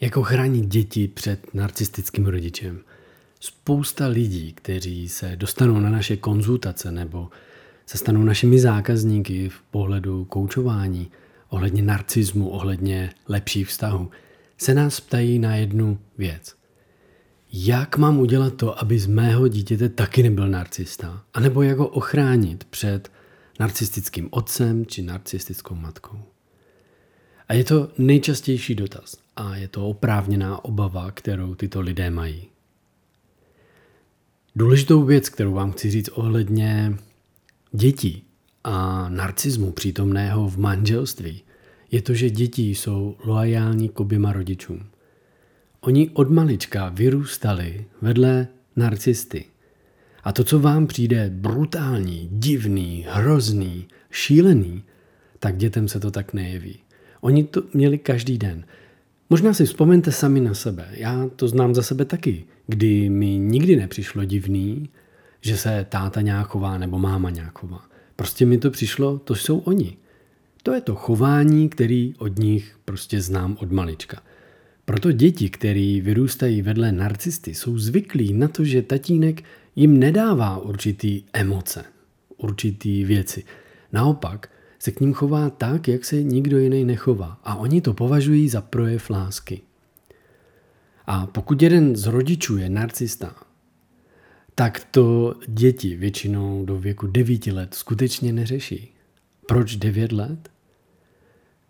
Jak ochránit děti před narcistickým rodičem? Spousta lidí, kteří se dostanou na naše konzultace nebo se stanou našimi zákazníky v pohledu koučování, ohledně narcismu, ohledně lepších vztahů, se nás ptají na jednu věc. Jak mám udělat to, aby z mého dítěte taky nebyl narcista? A nebo jak ho ochránit před narcistickým otcem či narcistickou matkou? A je to nejčastější dotaz a je to oprávněná obava, kterou tyto lidé mají. Důležitou věc, kterou vám chci říct ohledně dětí a narcismu přítomného v manželství, je to, že děti jsou loajální k oběma rodičům. Oni od malička vyrůstali vedle narcisty. A to, co vám přijde brutální, divný, hrozný, šílený, tak dětem se to tak nejeví. Oni to měli každý den. Možná si vzpomeňte sami na sebe. Já to znám za sebe taky, kdy mi nikdy nepřišlo divný, že se táta nějak chová nebo máma nějak chová. Prostě mi to přišlo, to jsou oni. To je to chování, který od nich prostě znám od malička. Proto děti, které vyrůstají vedle narcisty, jsou zvyklí na to, že tatínek jim nedává určitý emoce, určitý věci. Naopak se k ním chová tak, jak se nikdo jiný nechová. A oni to považují za projev lásky. A pokud jeden z rodičů je narcista, tak to děti většinou do věku 9 let skutečně neřeší. Proč 9 let?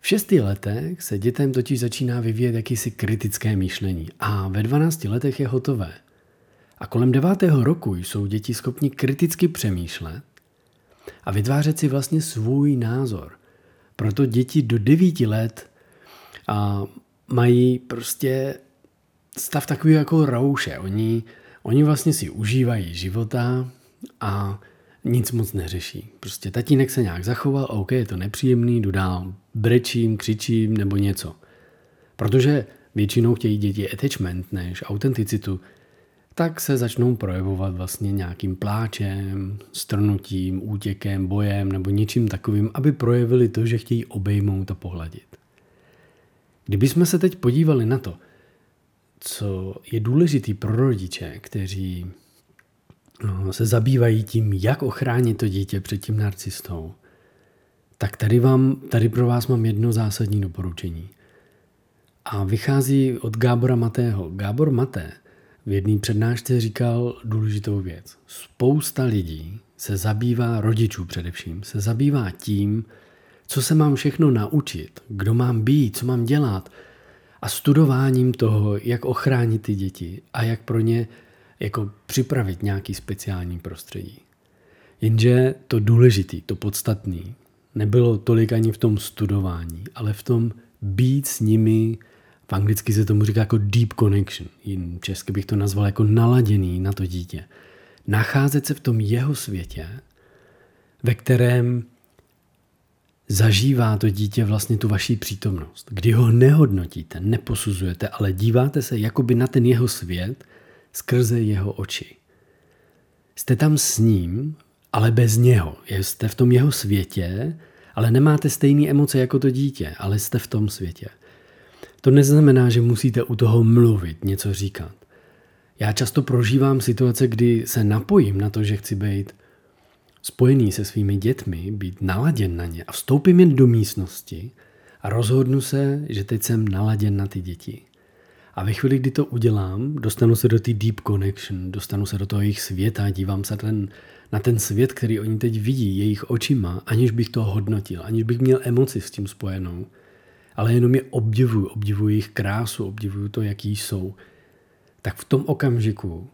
V šesti letech se dětem totiž začíná vyvíjet jakýsi kritické myšlení a ve 12 letech je hotové. A kolem devátého roku jsou děti schopni kriticky přemýšlet a vytvářet si vlastně svůj názor. Proto děti do devíti let a mají prostě stav takový jako rouše. Oni, oni vlastně si užívají života a nic moc neřeší. Prostě tatínek se nějak zachoval, OK, je to nepříjemný, jdu dál, brečím, křičím nebo něco. Protože většinou chtějí děti attachment než autenticitu, tak se začnou projevovat vlastně nějakým pláčem, strnutím, útěkem, bojem nebo něčím takovým, aby projevili to, že chtějí obejmout a pohladit. Kdybychom se teď podívali na to, co je důležitý pro rodiče, kteří no, se zabývají tím, jak ochránit to dítě před tím narcistou, tak tady, vám, tady pro vás mám jedno zásadní doporučení. A vychází od Gábora Matého. Gábor Maté v jedné přednášce říkal důležitou věc. Spousta lidí se zabývá, rodičů především, se zabývá tím, co se mám všechno naučit, kdo mám být, co mám dělat a studováním toho, jak ochránit ty děti a jak pro ně jako připravit nějaký speciální prostředí. Jenže to důležitý, to podstatný, nebylo tolik ani v tom studování, ale v tom být s nimi v anglicky se tomu říká jako deep connection. Jin česky bych to nazval jako naladěný na to dítě. Nacházet se v tom jeho světě, ve kterém zažívá to dítě vlastně tu vaší přítomnost. Kdy ho nehodnotíte, neposuzujete, ale díváte se jakoby na ten jeho svět skrze jeho oči. Jste tam s ním, ale bez něho. Jste v tom jeho světě, ale nemáte stejné emoce jako to dítě, ale jste v tom světě. To neznamená, že musíte u toho mluvit, něco říkat. Já často prožívám situace, kdy se napojím na to, že chci být spojený se svými dětmi, být naladěn na ně a vstoupím jen do místnosti a rozhodnu se, že teď jsem naladěn na ty děti. A ve chvíli, kdy to udělám, dostanu se do té deep connection, dostanu se do toho jejich světa, dívám se ten, na ten svět, který oni teď vidí, jejich očima, aniž bych to hodnotil, aniž bych měl emoci s tím spojenou – ale jenom je obdivuju, obdivuju jejich krásu, obdivuju to, jaký jsou, tak v tom okamžiku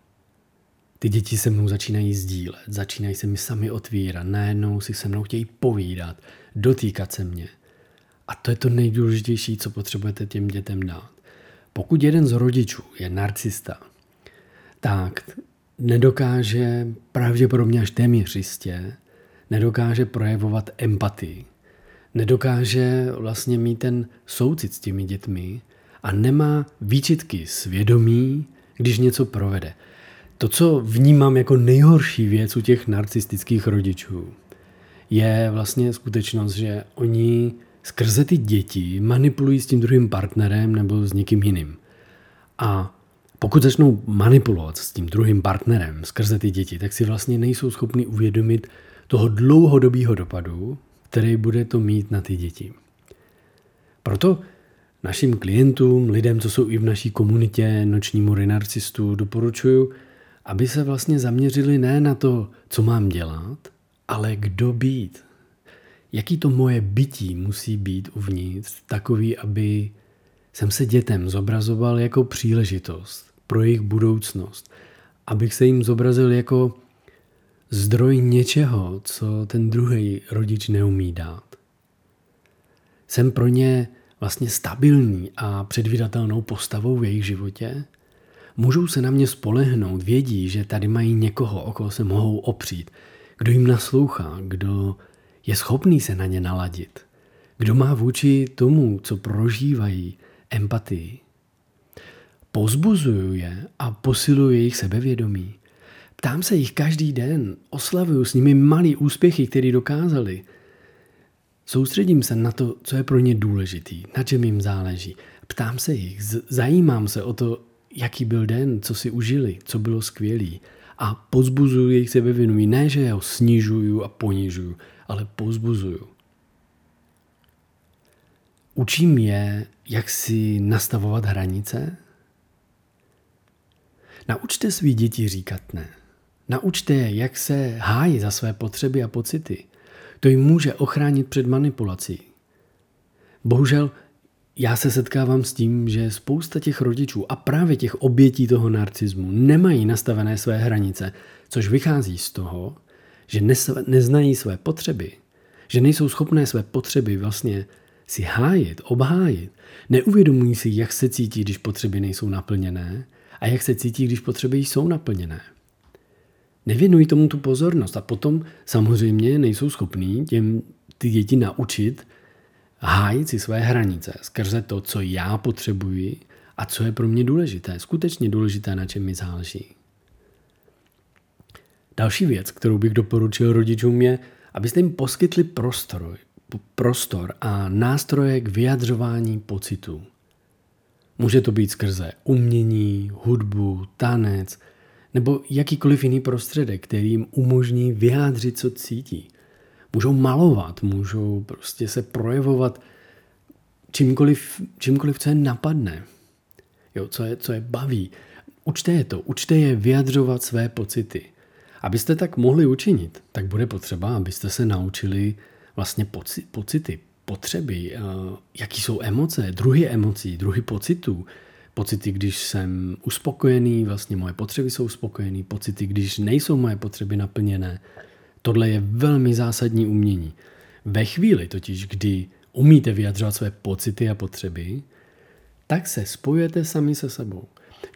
ty děti se mnou začínají sdílet, začínají se mi sami otvírat, najednou si se mnou chtějí povídat, dotýkat se mě. A to je to nejdůležitější, co potřebujete těm dětem dát. Pokud jeden z rodičů je narcista, tak nedokáže pravděpodobně až téměř jistě, nedokáže projevovat empatii nedokáže vlastně mít ten soucit s těmi dětmi a nemá výčitky svědomí, když něco provede. To, co vnímám jako nejhorší věc u těch narcistických rodičů, je vlastně skutečnost, že oni skrze ty děti manipulují s tím druhým partnerem nebo s někým jiným. A pokud začnou manipulovat s tím druhým partnerem skrze ty děti, tak si vlastně nejsou schopni uvědomit toho dlouhodobého dopadu, který bude to mít na ty děti. Proto našim klientům, lidem, co jsou i v naší komunitě noční mory narcistů, doporučuju, aby se vlastně zaměřili ne na to, co mám dělat, ale kdo být. Jaký to moje bytí musí být uvnitř, takový, aby jsem se dětem zobrazoval jako příležitost pro jejich budoucnost, abych se jim zobrazil jako zdroj něčeho, co ten druhý rodič neumí dát. Jsem pro ně vlastně stabilní a předvídatelnou postavou v jejich životě. Můžou se na mě spolehnout, vědí, že tady mají někoho, o koho se mohou opřít, kdo jim naslouchá, kdo je schopný se na ně naladit, kdo má vůči tomu, co prožívají, empatii. Pozbuzuju je a posiluju jejich sebevědomí. Ptám se jich každý den, oslavuju s nimi malý úspěchy, které dokázali. Soustředím se na to, co je pro ně důležitý, na čem jim záleží. Ptám se jich, zajímám se o to, jaký byl den, co si užili, co bylo skvělý. A pozbuzuju jejich sebevědomí. Ne, že ho snižuju a ponižuju, ale pozbuzuju. Učím je, jak si nastavovat hranice. Naučte svý děti říkat ne. Naučte je, jak se hájí za své potřeby a pocity. To jim může ochránit před manipulací. Bohužel já se setkávám s tím, že spousta těch rodičů a právě těch obětí toho narcismu nemají nastavené své hranice, což vychází z toho, že neznají své potřeby, že nejsou schopné své potřeby vlastně si hájit, obhájit. Neuvědomují si, jak se cítí, když potřeby nejsou naplněné a jak se cítí, když potřeby jsou naplněné. Nevěnují tomu tu pozornost a potom samozřejmě nejsou schopní těm ty děti naučit hájit si své hranice skrze to, co já potřebuji a co je pro mě důležité, skutečně důležité, na čem mi záleží. Další věc, kterou bych doporučil rodičům, je, abyste jim poskytli prostor, prostor a nástroje k vyjadřování pocitů. Může to být skrze umění, hudbu, tanec nebo jakýkoliv jiný prostředek, který jim umožní vyjádřit, co cítí. Můžou malovat, můžou prostě se projevovat čímkoliv, čímkoliv co je napadne, jo, co, je, co je baví. Učte je to, učte je vyjadřovat své pocity. Abyste tak mohli učinit, tak bude potřeba, abyste se naučili vlastně poci, pocity, potřeby, jaký jsou emoce, druhy emocí, druhy pocitů. Pocity, když jsem uspokojený, vlastně moje potřeby jsou uspokojený, pocity, když nejsou moje potřeby naplněné. Tohle je velmi zásadní umění. Ve chvíli totiž, kdy umíte vyjadřovat své pocity a potřeby, tak se spojujete sami se sebou.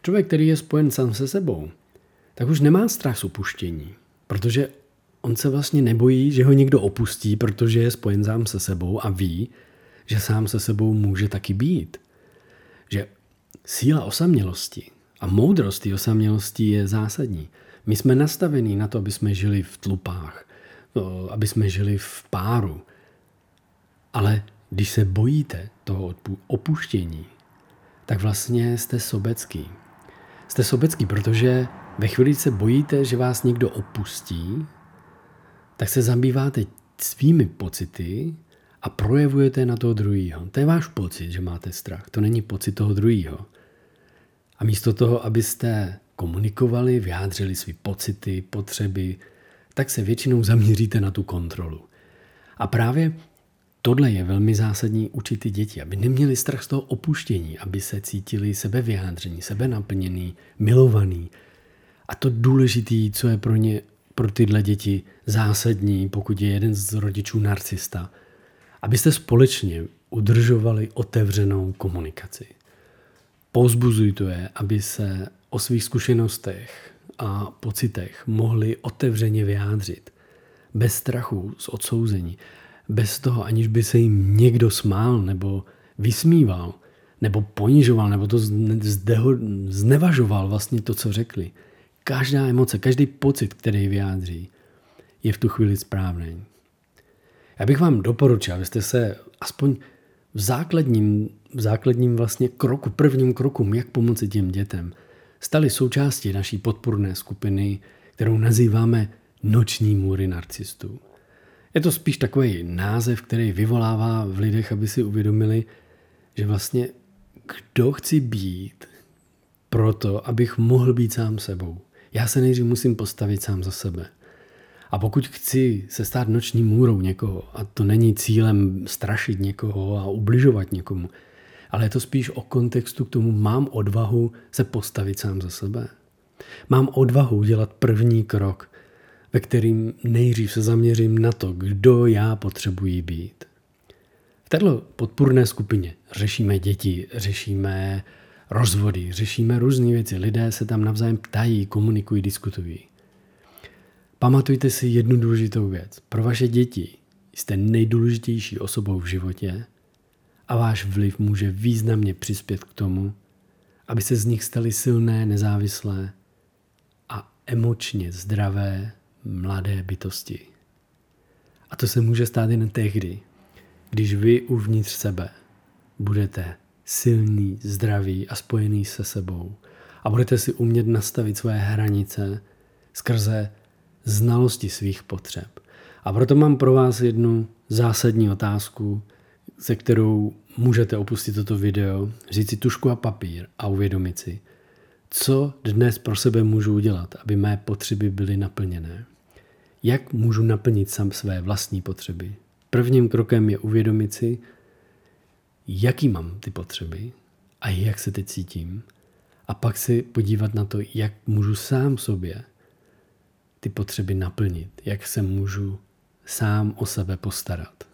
Člověk, který je spojen sám se sebou, tak už nemá strach z opuštění, protože on se vlastně nebojí, že ho někdo opustí, protože je spojen sám se sebou a ví, že sám se sebou může taky být. Že síla osamělosti a moudrost té osamělosti je zásadní. My jsme nastavení na to, aby jsme žili v tlupách, aby jsme žili v páru. Ale když se bojíte toho opuštění, tak vlastně jste sobecký. Jste sobecký, protože ve chvíli se bojíte, že vás někdo opustí, tak se zabýváte svými pocity a projevujete na toho druhého. To je váš pocit, že máte strach. To není pocit toho druhého. A místo toho, abyste komunikovali, vyjádřili své pocity, potřeby, tak se většinou zaměříte na tu kontrolu. A právě tohle je velmi zásadní učit ty děti, aby neměli strach z toho opuštění, aby se cítili sebevyjádření, sebenaplněný, milovaný. A to důležité, co je pro ně pro tyhle děti zásadní, pokud je jeden z rodičů narcista, abyste společně udržovali otevřenou komunikaci. Pouzbuzujte je, aby se o svých zkušenostech a pocitech mohli otevřeně vyjádřit. Bez strachu z odsouzení. Bez toho, aniž by se jim někdo smál nebo vysmíval, nebo ponižoval, nebo to znevažoval vlastně to, co řekli. Každá emoce, každý pocit, který vyjádří, je v tu chvíli správný. Já bych vám doporučil, abyste se aspoň v základním základním vlastně kroku, prvním krokům, jak pomoci těm dětem, staly součástí naší podporné skupiny, kterou nazýváme Noční můry narcistů. Je to spíš takový název, který vyvolává v lidech, aby si uvědomili, že vlastně kdo chci být proto, abych mohl být sám sebou. Já se nejdřív musím postavit sám za sebe. A pokud chci se stát noční můrou někoho, a to není cílem strašit někoho a ubližovat někomu, ale je to spíš o kontextu k tomu, mám odvahu se postavit sám za sebe. Mám odvahu udělat první krok, ve kterým nejdřív se zaměřím na to, kdo já potřebuji být. V této podpůrné skupině řešíme děti, řešíme rozvody, řešíme různé věci. Lidé se tam navzájem ptají, komunikují, diskutují. Pamatujte si jednu důležitou věc. Pro vaše děti jste nejdůležitější osobou v životě a váš vliv může významně přispět k tomu, aby se z nich staly silné, nezávislé a emočně zdravé mladé bytosti. A to se může stát jen tehdy, když vy uvnitř sebe budete silný, zdravý a spojený se sebou a budete si umět nastavit své hranice skrze znalosti svých potřeb. A proto mám pro vás jednu zásadní otázku, se kterou můžete opustit toto video, říct si tušku a papír a uvědomit si, co dnes pro sebe můžu udělat, aby mé potřeby byly naplněné. Jak můžu naplnit sám své vlastní potřeby? Prvním krokem je uvědomit si, jaký mám ty potřeby a jak se teď cítím. A pak si podívat na to, jak můžu sám sobě ty potřeby naplnit, jak se můžu sám o sebe postarat.